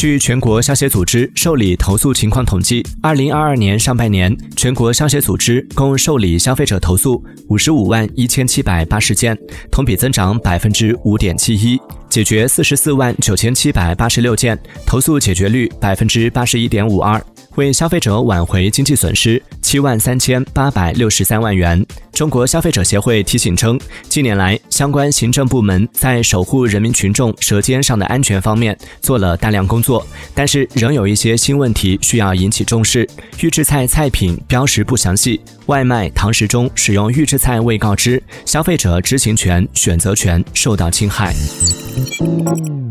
据全国消协组织受理投诉情况统计，二零二二年上半年，全国消协组织共受理消费者投诉五十五万一千七百八十件，同比增长百分之五点七一，解决四十四万九千七百八十六件，投诉解决率百分之八十一点五二。为消费者挽回经济损失七万三千八百六十三万元。中国消费者协会提醒称，近年来相关行政部门在守护人民群众舌尖上的安全方面做了大量工作，但是仍有一些新问题需要引起重视。预制菜菜品标识不详细，外卖堂食中使用预制菜未告知，消费者知情权、选择权受到侵害。Thank you.